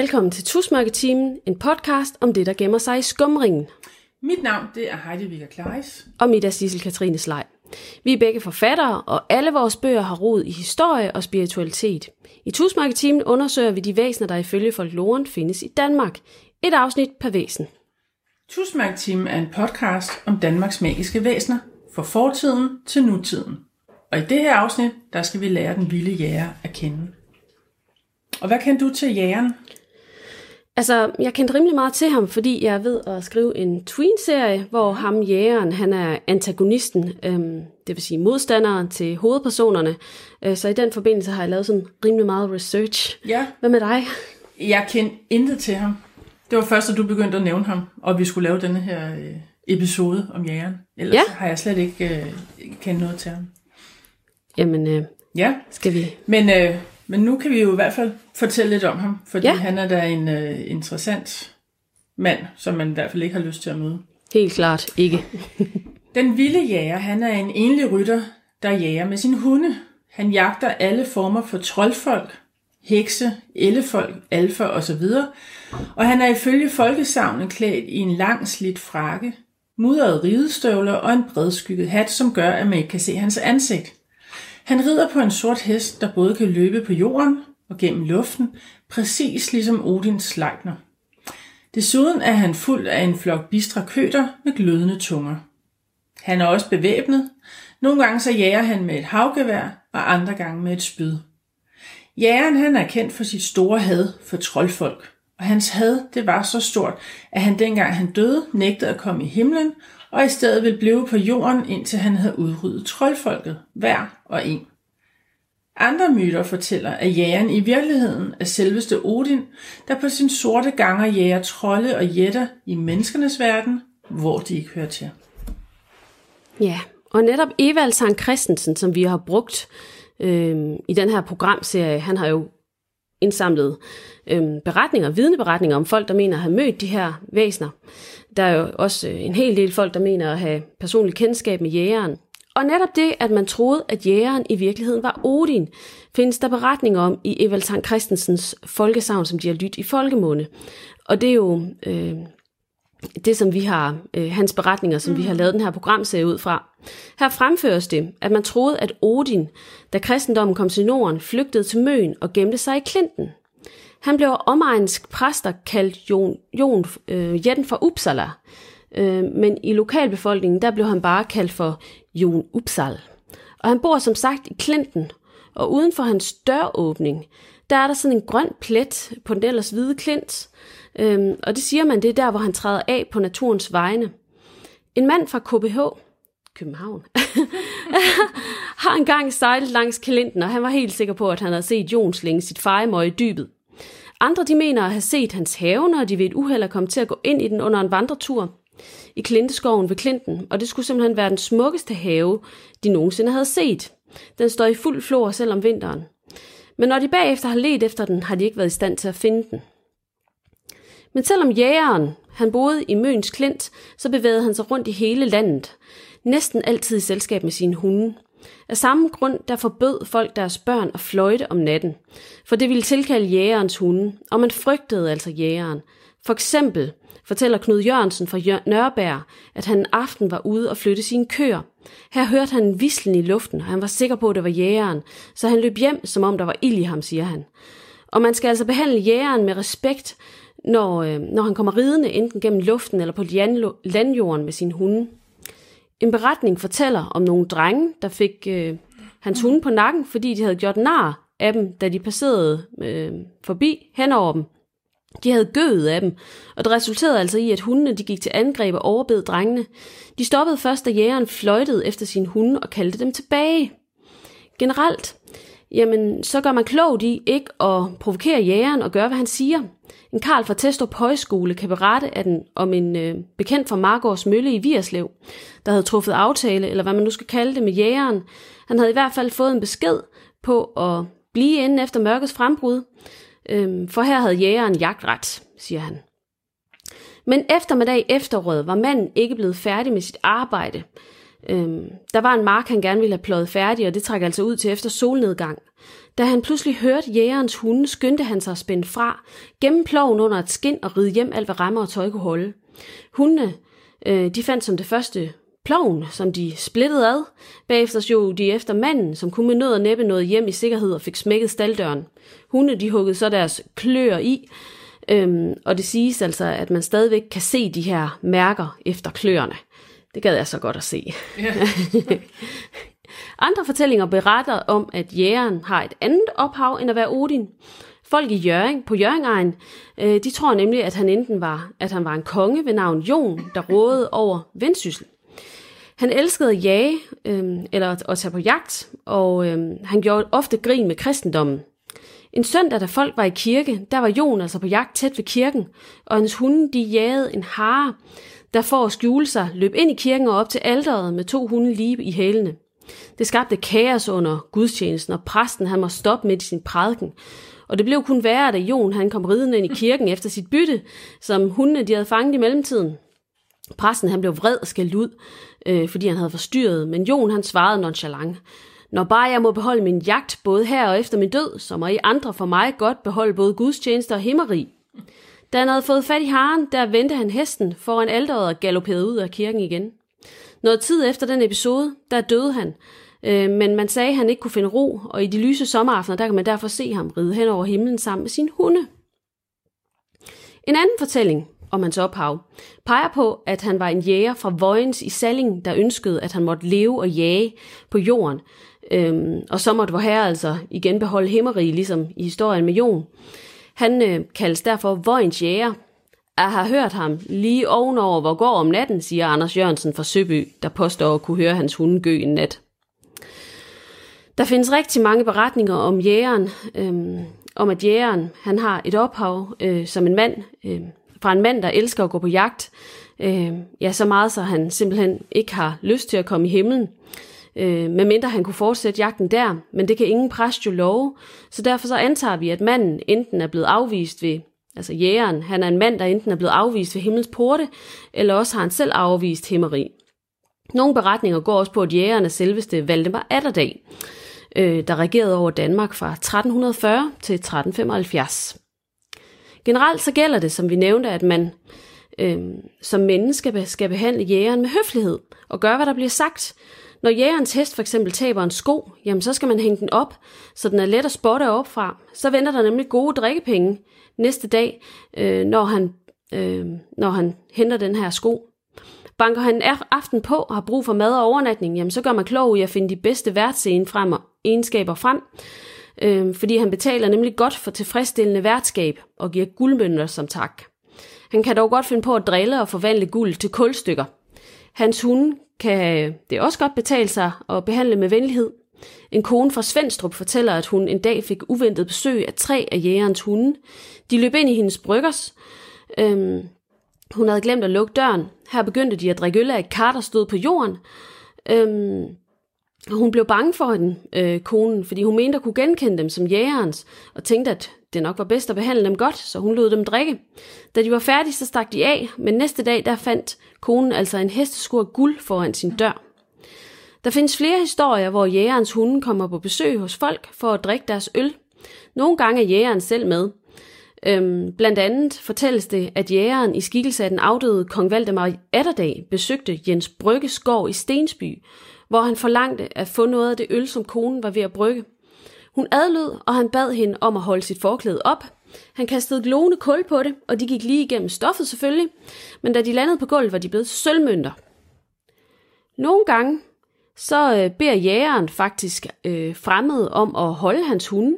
Velkommen til Tusmørketimen, en podcast om det, der gemmer sig i skumringen. Mit navn det er Heidi Vigga Kleis. Og mit er Sissel Katrine Slej. Vi er begge forfattere, og alle vores bøger har rod i historie og spiritualitet. I Tusmørketimen undersøger vi de væsener, der ifølge folkloren findes i Danmark. Et afsnit per væsen. Tusmærkteam er en podcast om Danmarks magiske væsener, fra fortiden til nutiden. Og i det her afsnit, der skal vi lære den vilde jæger at kende. Og hvad kan du til jægeren? Altså, jeg kendte rimelig meget til ham, fordi jeg er ved at skrive en tween-serie, hvor ham jægeren, han er antagonisten, øhm, det vil sige modstanderen til hovedpersonerne. Øh, så i den forbindelse har jeg lavet sådan rimelig meget research. Ja. Hvad med dig? Jeg kendte intet til ham. Det var først, at du begyndte at nævne ham, og vi skulle lave denne her øh, episode om jægeren. Ellers Ja. har jeg slet ikke øh, kendt noget til ham. Jamen, øh, Ja, skal vi... men, øh, men nu kan vi jo i hvert fald fortælle lidt om ham, fordi Ja. han er da en øh, interessant mand, som man i hvert fald ikke har lyst til at møde. Helt klart ikke. Den vilde jæger, han er en enlig rytter, der jager med sin hunde. Han jagter alle former for troldfolk, hekse, ellefolk, alfer osv. Og han er ifølge folkesavnen klædt i en lang slidt frakke, mudrede ridestøvler og en bredskygget hat, som gør, at man ikke kan se hans ansigt. Han rider på en sort hest, der både kan løbe på jorden og gennem luften, præcis ligesom Odins Sleipner. Desuden er han fuld af en flok bistre køter med glødende tunger. Han er også bevæbnet. Nogle gange så jager han med et havgevær, og andre gange med et spyd. Jægeren han er kendt for sit store had for troldfolk, og hans had det var så stort, at han dengang han døde nægtede at komme i himlen, og i stedet ville blive på jorden, indtil han havde udryddet troldfolket, hver og en. Andre myter fortæller, at jægeren i virkeligheden er selveste Odin, der på sin sorte ganger jager trolde og jætter i menneskernes verden, hvor de ikke hører til. Ja, og netop Evald Sankt Christensen, som vi har brugt øh, i den her programserie, han har jo indsamlet øh, beretninger, vidneberetninger om folk, der mener at have mødt de her væsener. Der er jo også øh, en hel del folk, der mener at have personlig kendskab med jægeren. Og netop det, at man troede, at jægeren i virkeligheden var Odin, findes der beretninger om i Evald Sankt Christensens folkesavn, som de har lyttet i folkemunde. Og det er jo øh, det, som vi har, øh, hans beretninger, som vi har lavet den her programserie ud fra. Her fremføres det, at man troede, at Odin, da kristendommen kom til Norden, flygtede til Møn og gemte sig i Klinten. Han blev af præster kaldt Jon, Jon øh, Jetten fra Uppsala, øh, men i lokalbefolkningen, der blev han bare kaldt for Jon Upsal. Og han bor som sagt i Klinten, og uden for hans døråbning, der er der sådan en grøn plet på den ellers hvide klint, øhm, og det siger man, det er der, hvor han træder af på naturens vegne. En mand fra KBH, København, har engang sejlet langs Klinten, og han var helt sikker på, at han havde set Jon slinge sit fejemøg i dybet. Andre de mener at have set hans have, når de ved et uheld er kommet til at gå ind i den under en vandretur i Klinteskoven ved Klinten, og det skulle simpelthen være den smukkeste have, de nogensinde havde set. Den står i fuld flor selv om vinteren. Men når de bagefter har let efter den, har de ikke været i stand til at finde den. Men selvom jægeren, han boede i Møns Klint, så bevægede han sig rundt i hele landet. Næsten altid i selskab med sine hunde. Af samme grund, der forbød folk deres børn at fløjte om natten, for det ville tilkalde jægerens hunde, og man frygtede altså jægeren. For eksempel fortæller Knud Jørgensen fra Jør- Nørrebær, at han en aften var ude og flytte sine køer. Her hørte han en vislen i luften, og han var sikker på, at det var jægeren, så han løb hjem, som om der var ild i ham, siger han. Og man skal altså behandle jægeren med respekt, når, øh, når han kommer ridende enten gennem luften eller på landjorden med sin hunde. En beretning fortæller om nogle drenge, der fik øh, hans hunde på nakken, fordi de havde gjort nar af dem, da de passerede øh, forbi hen over dem. De havde gødet af dem, og det resulterede altså i, at hundene de gik til angreb og overbed drengene. De stoppede først, da jægeren fløjtede efter sin hunde og kaldte dem tilbage. Generelt, jamen, så gør man klogt i ikke at provokere jægeren og gøre, hvad han siger. En Karl fra Testrup Højskole kan berette at den, om en øh, bekendt fra Margårds Mølle i Vierslev, der havde truffet aftale, eller hvad man nu skal kalde det, med jægeren. Han havde i hvert fald fået en besked på at blive inden efter mørkets frembrud, øhm, for her havde jægeren jagtret, siger han. Men eftermiddag efterråd var manden ikke blevet færdig med sit arbejde. Øhm, der var en mark, han gerne ville have pløjet færdig, og det trækker altså ud til efter solnedgang. Da han pludselig hørte jægerens hunde, skyndte han sig at spænde fra, gennem ploven under et skin og ride hjem alt, hvad rammer og tøj kunne holde. Hundene, øh, de fandt som det første ploven, som de splittede ad. Bagefter så de efter manden, som kunne med nød og næppe noget hjem i sikkerhed og fik smækket staldøren. Hunde, de huggede så deres kløer i, øhm, og det siges altså, at man stadigvæk kan se de her mærker efter kløerne. Det gad jeg så godt at se. Andre fortællinger beretter om, at jægeren har et andet ophav end at være Odin. Folk i Jøring, på Jøringegn, øh, de tror nemlig, at han enten var, at han var en konge ved navn Jon, der rådede over vendsyssel. Han elskede at jage, øh, eller at tage på jagt, og øh, han gjorde ofte grin med kristendommen. En søndag, da folk var i kirke, der var Jon altså på jagt tæt ved kirken, og hans hunde de jagede en hare, der for at skjule sig løb ind i kirken og op til alderet med to hunde lige i hælene. Det skabte kaos under gudstjenesten, og præsten han må stoppe midt i sin prædiken. Og det blev kun værre, da Jon han kom ridende ind i kirken efter sit bytte, som hundene de havde fanget i mellemtiden. Præsten han blev vred og skældt ud, øh, fordi han havde forstyrret, men Jon han svarede nonchalant. Når bare jeg må beholde min jagt både her og efter min død, så må I andre for mig godt beholde både gudstjenester og himmeri. Da han havde fået fat i haren, der vendte han hesten foran alderet og galopperede ud af kirken igen. Noget tid efter den episode, der døde han, øh, men man sagde, at han ikke kunne finde ro, og i de lyse sommeraftener, der kan man derfor se ham ride hen over himlen sammen med sin hunde. En anden fortælling om hans ophav peger på, at han var en jæger fra Vojens i Salling, der ønskede, at han måtte leve og jage på jorden. Øhm, og så måtte vor herre altså igen beholde himmerige, ligesom i historien med Jon. Han øh, kaldes derfor Vojens jæger. Jeg har hørt ham lige ovenover, hvor går om natten, siger Anders Jørgensen fra Søby, der påstår at kunne høre hans hunde gø en nat. Der findes rigtig mange beretninger om jægeren, øhm, om at jægeren han har et ophav øh, som en mand, øh, fra en mand, der elsker at gå på jagt, øh, ja, så meget, så han simpelthen ikke har lyst til at komme i himlen, øh, medmindre han kunne fortsætte jagten der, men det kan ingen præst jo love, så derfor så antager vi, at manden enten er blevet afvist ved, altså jægeren, han er en mand, der enten er blevet afvist ved himmels porte, eller også har han selv afvist himmeri. Nogle beretninger går også på, at jægeren er selveste Valdemar Atterdag, øh, der regerede over Danmark fra 1340 til 1375. Generelt så gælder det, som vi nævnte, at man øh, som menneske skal behandle jægeren med høflighed og gøre, hvad der bliver sagt. Når jægerens hest for eksempel taber en sko, jamen så skal man hænge den op, så den er let at spotte op fra. Så venter der nemlig gode drikkepenge næste dag, øh, når, han, øh, når han henter den her sko. Banker han aften på og har brug for mad og overnatning, jamen så gør man klog i at finde de bedste værtsegenskaber frem og egenskaber frem, øh, fordi han betaler nemlig godt for tilfredsstillende værtskab og giver guldmønter som tak. Han kan dog godt finde på at drille og forvandle guld til kulstykker. Hans hunde kan det også godt betale sig og behandle med venlighed. En kone fra Svendstrup fortæller, at hun en dag fik uventet besøg af tre af jægerens hunde. De løb ind i hendes bryggers. Øhm, hun havde glemt at lukke døren. Her begyndte de at drikke øl af et kar, der stod på jorden. Øhm, hun blev bange for den, øh, konen, fordi hun mente at kunne genkende dem som jægerens, og tænkte, at det nok var bedst at behandle dem godt, så hun lod dem drikke. Da de var færdige, så stak de af, men næste dag der fandt konen altså en hesteskur guld foran sin dør. Der findes flere historier, hvor jægerens hunde kommer på besøg hos folk for at drikke deres øl. Nogle gange er jægeren selv med. Øhm, blandt andet fortælles det, at jægeren i skikkelse af den afdøde kong Valdemar Atterdag besøgte Jens Brygges gård i Stensby, hvor han forlangte at få noget af det øl, som konen var ved at brygge. Hun adlød, og han bad hende om at holde sit forklæde op. Han kastede glående kul på det, og de gik lige igennem stoffet selvfølgelig, men da de landede på gulvet, var de blevet sølvmønter. Nogle gange, så øh, beder jægeren faktisk øh, fremmede om at holde hans hunde.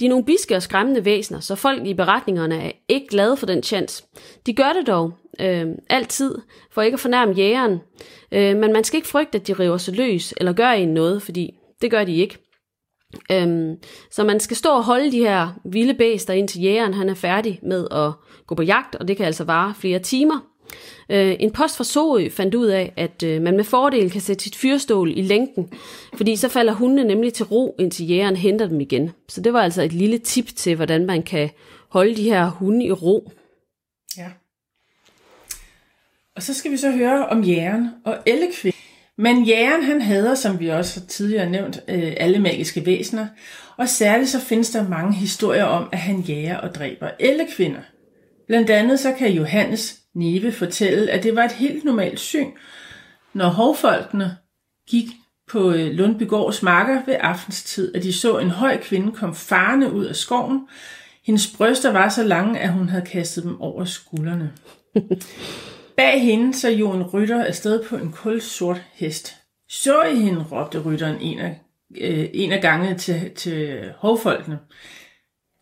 De er nogle biske og skræmmende væsener, så folk i beretningerne er ikke glade for den chance. De gør det dog øh, altid, for ikke at fornærme jægeren. Øh, men man skal ikke frygte, at de river sig løs eller gør en noget, fordi det gør de ikke. Øhm, så man skal stå og holde de her vilde bæster, indtil jægeren han er færdig med at gå på jagt, og det kan altså vare flere timer. Øh, en post fra Sorø fandt ud af, at øh, man med fordel kan sætte sit fyrstål i længden, fordi så falder hundene nemlig til ro, indtil jægeren henter dem igen. Så det var altså et lille tip til, hvordan man kan holde de her hunde i ro. Ja. Og så skal vi så høre om jægeren og ellekvind. Men jægeren han hader, som vi også tidligere nævnt, øh, alle magiske væsener, og særligt så findes der mange historier om, at han jager og dræber ellekvinder. Blandt andet så kan Johannes Neve fortælle, at det var et helt normalt syn, når hovfolkene gik på øh, Lundbygårds marker ved aftenstid, at de så en høj kvinde komme farne ud af skoven. Hendes bryster var så lange, at hun havde kastet dem over skuldrene. Bag hende så jo en rytter afsted på en kulsort hest. Så I hende, råbte rytteren en af, øh, en af gangene til, til hovfolkene.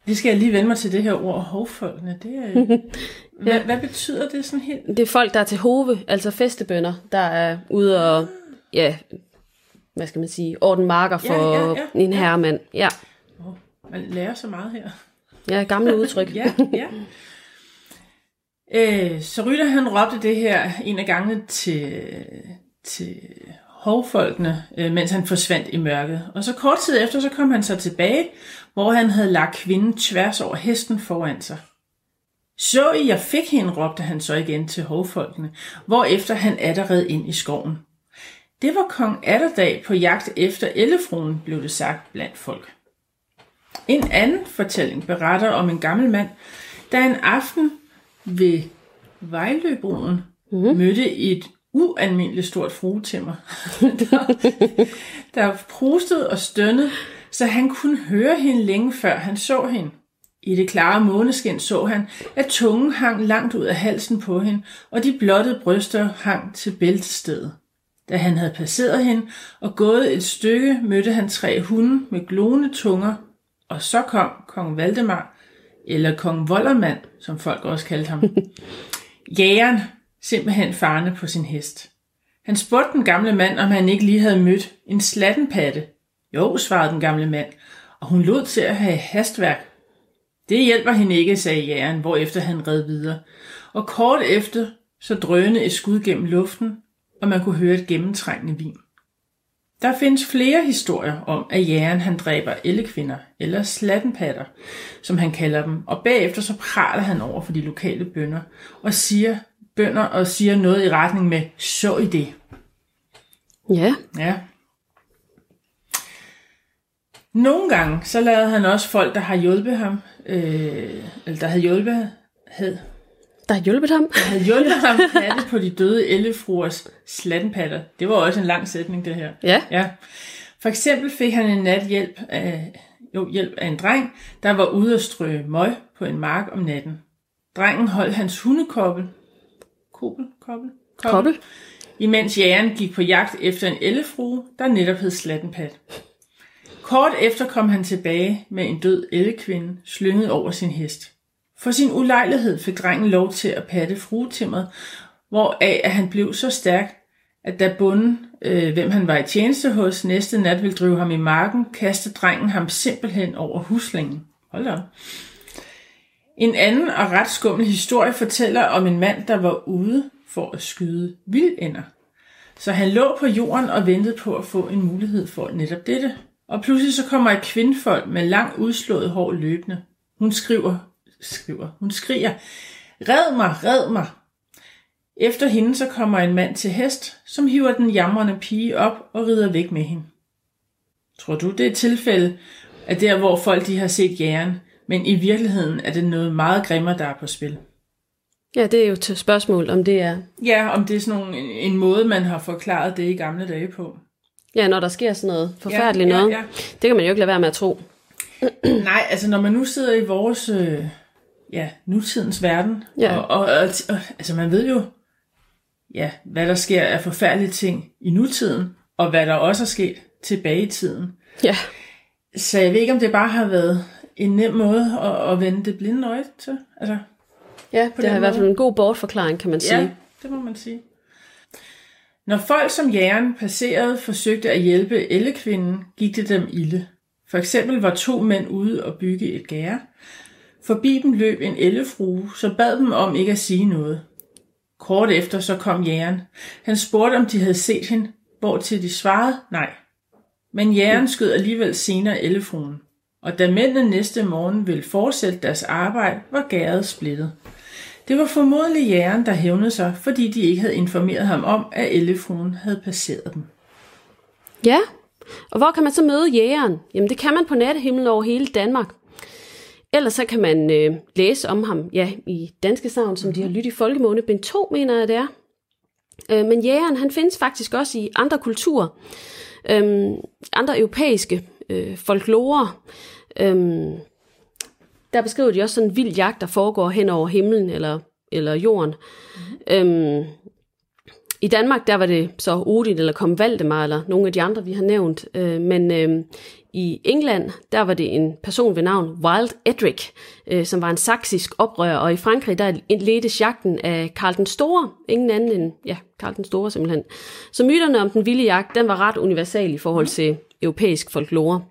Det skal jeg lige vende mig til det her ord, hovfolkene. Det er, hvad, ja. hvad betyder det sådan helt? Det er folk, der er til hove, altså festebønder, der er ude og, ja, hvad skal man sige, orden marker for ja, ja, ja, en herremand. Ja. Oh, man lærer så meget her. Ja, gamle udtryk. ja, ja. Øh, så Rytter han råbte det her en af gangene til, til hovfolkene, øh, mens han forsvandt i mørket. Og så kort tid efter, så kom han så tilbage, hvor han havde lagt kvinden tværs over hesten foran sig. Så I, jeg fik hende, råbte han så igen til hovfolkene, hvorefter han atterred ind i skoven. Det var kong Atterdag på jagt efter Ellefruen, blev det sagt blandt folk. En anden fortælling beretter om en gammel mand, der en aften ved Vejløbroen mm. mødte et ualmindeligt stort fruetimmer, der, der prustede og stønnede, så han kunne høre hende længe før han så hende. I det klare måneskin så han, at tungen hang langt ud af halsen på hende, og de blottede bryster hang til bæltestedet. Da han havde passeret hende og gået et stykke, mødte han tre hunde med glående tunger, og så kom kong Valdemar, eller kong Vollermand, som folk også kaldte ham. Jægeren, simpelthen farne på sin hest. Han spurgte den gamle mand, om han ikke lige havde mødt en slattenpatte. Jo, svarede den gamle mand, og hun lod til at have hastværk. Det hjælper hende ikke, sagde jægeren, hvorefter han red videre. Og kort efter, så drønede et skud gennem luften, og man kunne høre et gennemtrængende vin. Der findes flere historier om, at jægeren han dræber ellekvinder, eller slattenpatter, som han kalder dem, og bagefter så praler han over for de lokale bønder, og siger, bønder og siger noget i retning med, så i det. Ja. Ja. Nogle gange, så lavede han også folk, der har hjulpet ham, øh, eller der havde hjulpet, havde, der har hjulpet ham. Der havde hjulpet ham patte på de døde ellefruers slattenpatter. Det var også en lang sætning, det her. Ja. ja. For eksempel fik han en nat hjælp af, jo, hjælp af en dreng, der var ude at strø møg på en mark om natten. Drengen holdt hans hundekobbel, kobbel, kobbel, kobbel, kobbel. imens jægeren gik på jagt efter en ellefrue, der netop hed Slattenpat. Kort efter kom han tilbage med en død ellekvinde slynget over sin hest. For sin ulejlighed fik drengen lov til at patte fruetimmeret, hvoraf at han blev så stærk, at da bunden, øh, hvem han var i tjeneste hos, næste nat ville drive ham i marken, kastede drengen ham simpelthen over huslingen. Hold op. En anden og ret skummel historie fortæller om en mand, der var ude for at skyde vildænder. Så han lå på jorden og ventede på at få en mulighed for netop dette. Og pludselig så kommer et kvindfolk med lang udslået hår løbende. Hun skriver skriver. Hun skriger, red mig, red mig. Efter hende så kommer en mand til hest, som hiver den jamrende pige op og rider væk med hende. Tror du, det er et tilfælde af der, hvor folk de har set jæren, men i virkeligheden er det noget meget grimmere, der er på spil? Ja, det er jo til spørgsmål, om det er... Ja, om det er sådan nogle, en, en måde, man har forklaret det i gamle dage på. Ja, når der sker sådan noget forfærdeligt ja, ja, noget. Ja. Det kan man jo ikke lade være med at tro. Nej, altså når man nu sidder i vores øh, ja, nutidens verden. Ja. Og, og, og, og altså man ved jo, ja, hvad der sker af forfærdelige ting i nutiden, og hvad der også er sket tilbage i tiden. Ja. Så jeg ved ikke, om det bare har været en nem måde at, at vende det blinde øje til. Altså, ja, det har i hvert fald en god bortforklaring, kan man sige. Ja, det må man sige. Når folk som jægeren passerede forsøgte at hjælpe ellekvinden, gik det dem ilde. For eksempel var to mænd ude og bygge et gære, Forbi dem løb en ellefrue, så bad dem om ikke at sige noget. Kort efter så kom jægeren. Han spurgte, om de havde set hende, hvortil de svarede nej. Men jægeren skød alligevel senere ellefruen. Og da mændene næste morgen ville fortsætte deres arbejde, var gæret splittet. Det var formodentlig jægeren, der hævnede sig, fordi de ikke havde informeret ham om, at Ellefruen havde passeret dem. Ja, og hvor kan man så møde jægeren? Jamen det kan man på nattehimlen over hele Danmark. Ellers så kan man øh, læse om ham ja, i Danske Savn, som de har lyttet i Folkemåne. Ben 2, mener jeg det er. Øh, men jægeren, han findes faktisk også i andre kulturer. Øh, andre europæiske øh, folklore. Øh, der beskriver de også sådan en vild jagt, der foregår hen over himlen eller, eller jorden. Mm. Øh, i Danmark, der var det så Odin eller Kom Valdemar, eller nogle af de andre, vi har nævnt. Øh, men øh, i England, der var det en person ved navn Wild Edric, øh, som var en saksisk oprør, og i Frankrig, der ledte jagten af Karl den Store, ingen anden end, ja, Karl den Store simpelthen. Så myterne om den vilde jagt, den var ret universal i forhold til europæisk folklore.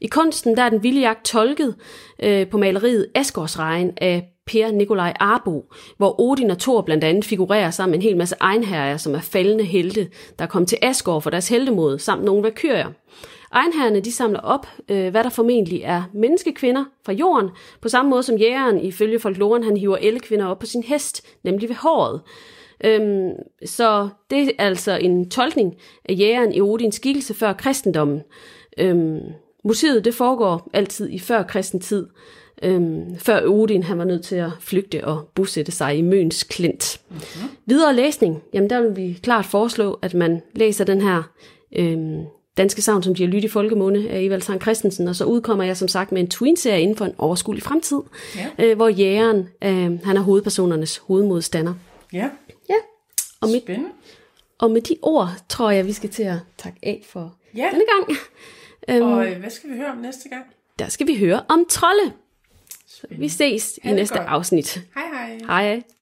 I kunsten der er den vilde jagt tolket øh, på maleriet Asgårdsregn af Per Nikolaj Arbo, hvor Odin og Thor blandt andet figurerer sammen med en hel masse egenherrer, som er faldende helte, der kom til Asgård for deres heldemod, samt nogle valkyrier. Egenherrerne de samler op, øh, hvad der formentlig er menneskekvinder fra jorden, på samme måde som jægeren ifølge folkloren, han hiver elle kvinder op på sin hest, nemlig ved håret. Øhm, så det er altså en tolkning af jægeren i Odins skikkelse før kristendommen. Øhm, motivet det foregår altid i før kristen tid, øhm, før Odin han var nødt til at flygte og bosætte sig i Møns Klint. Mm-hmm. Videre læsning, jamen der vil vi klart foreslå, at man læser den her øhm, danske savn, som de har lyttet i folkemåne af Evald Sankt Christensen, og så udkommer jeg som sagt med en twin-serie inden for en overskuelig fremtid, ja. øh, hvor jægeren, øh, han er hovedpersonernes hovedmodstander. Ja, Ja, og med, spændende. og med de ord tror jeg, vi skal til at takke af for Ja. denne gang. Øhm, Og øh, hvad skal vi høre om næste gang? der skal vi høre om trolde. Vi ses i næste godt. afsnit. Hej hej. Hej.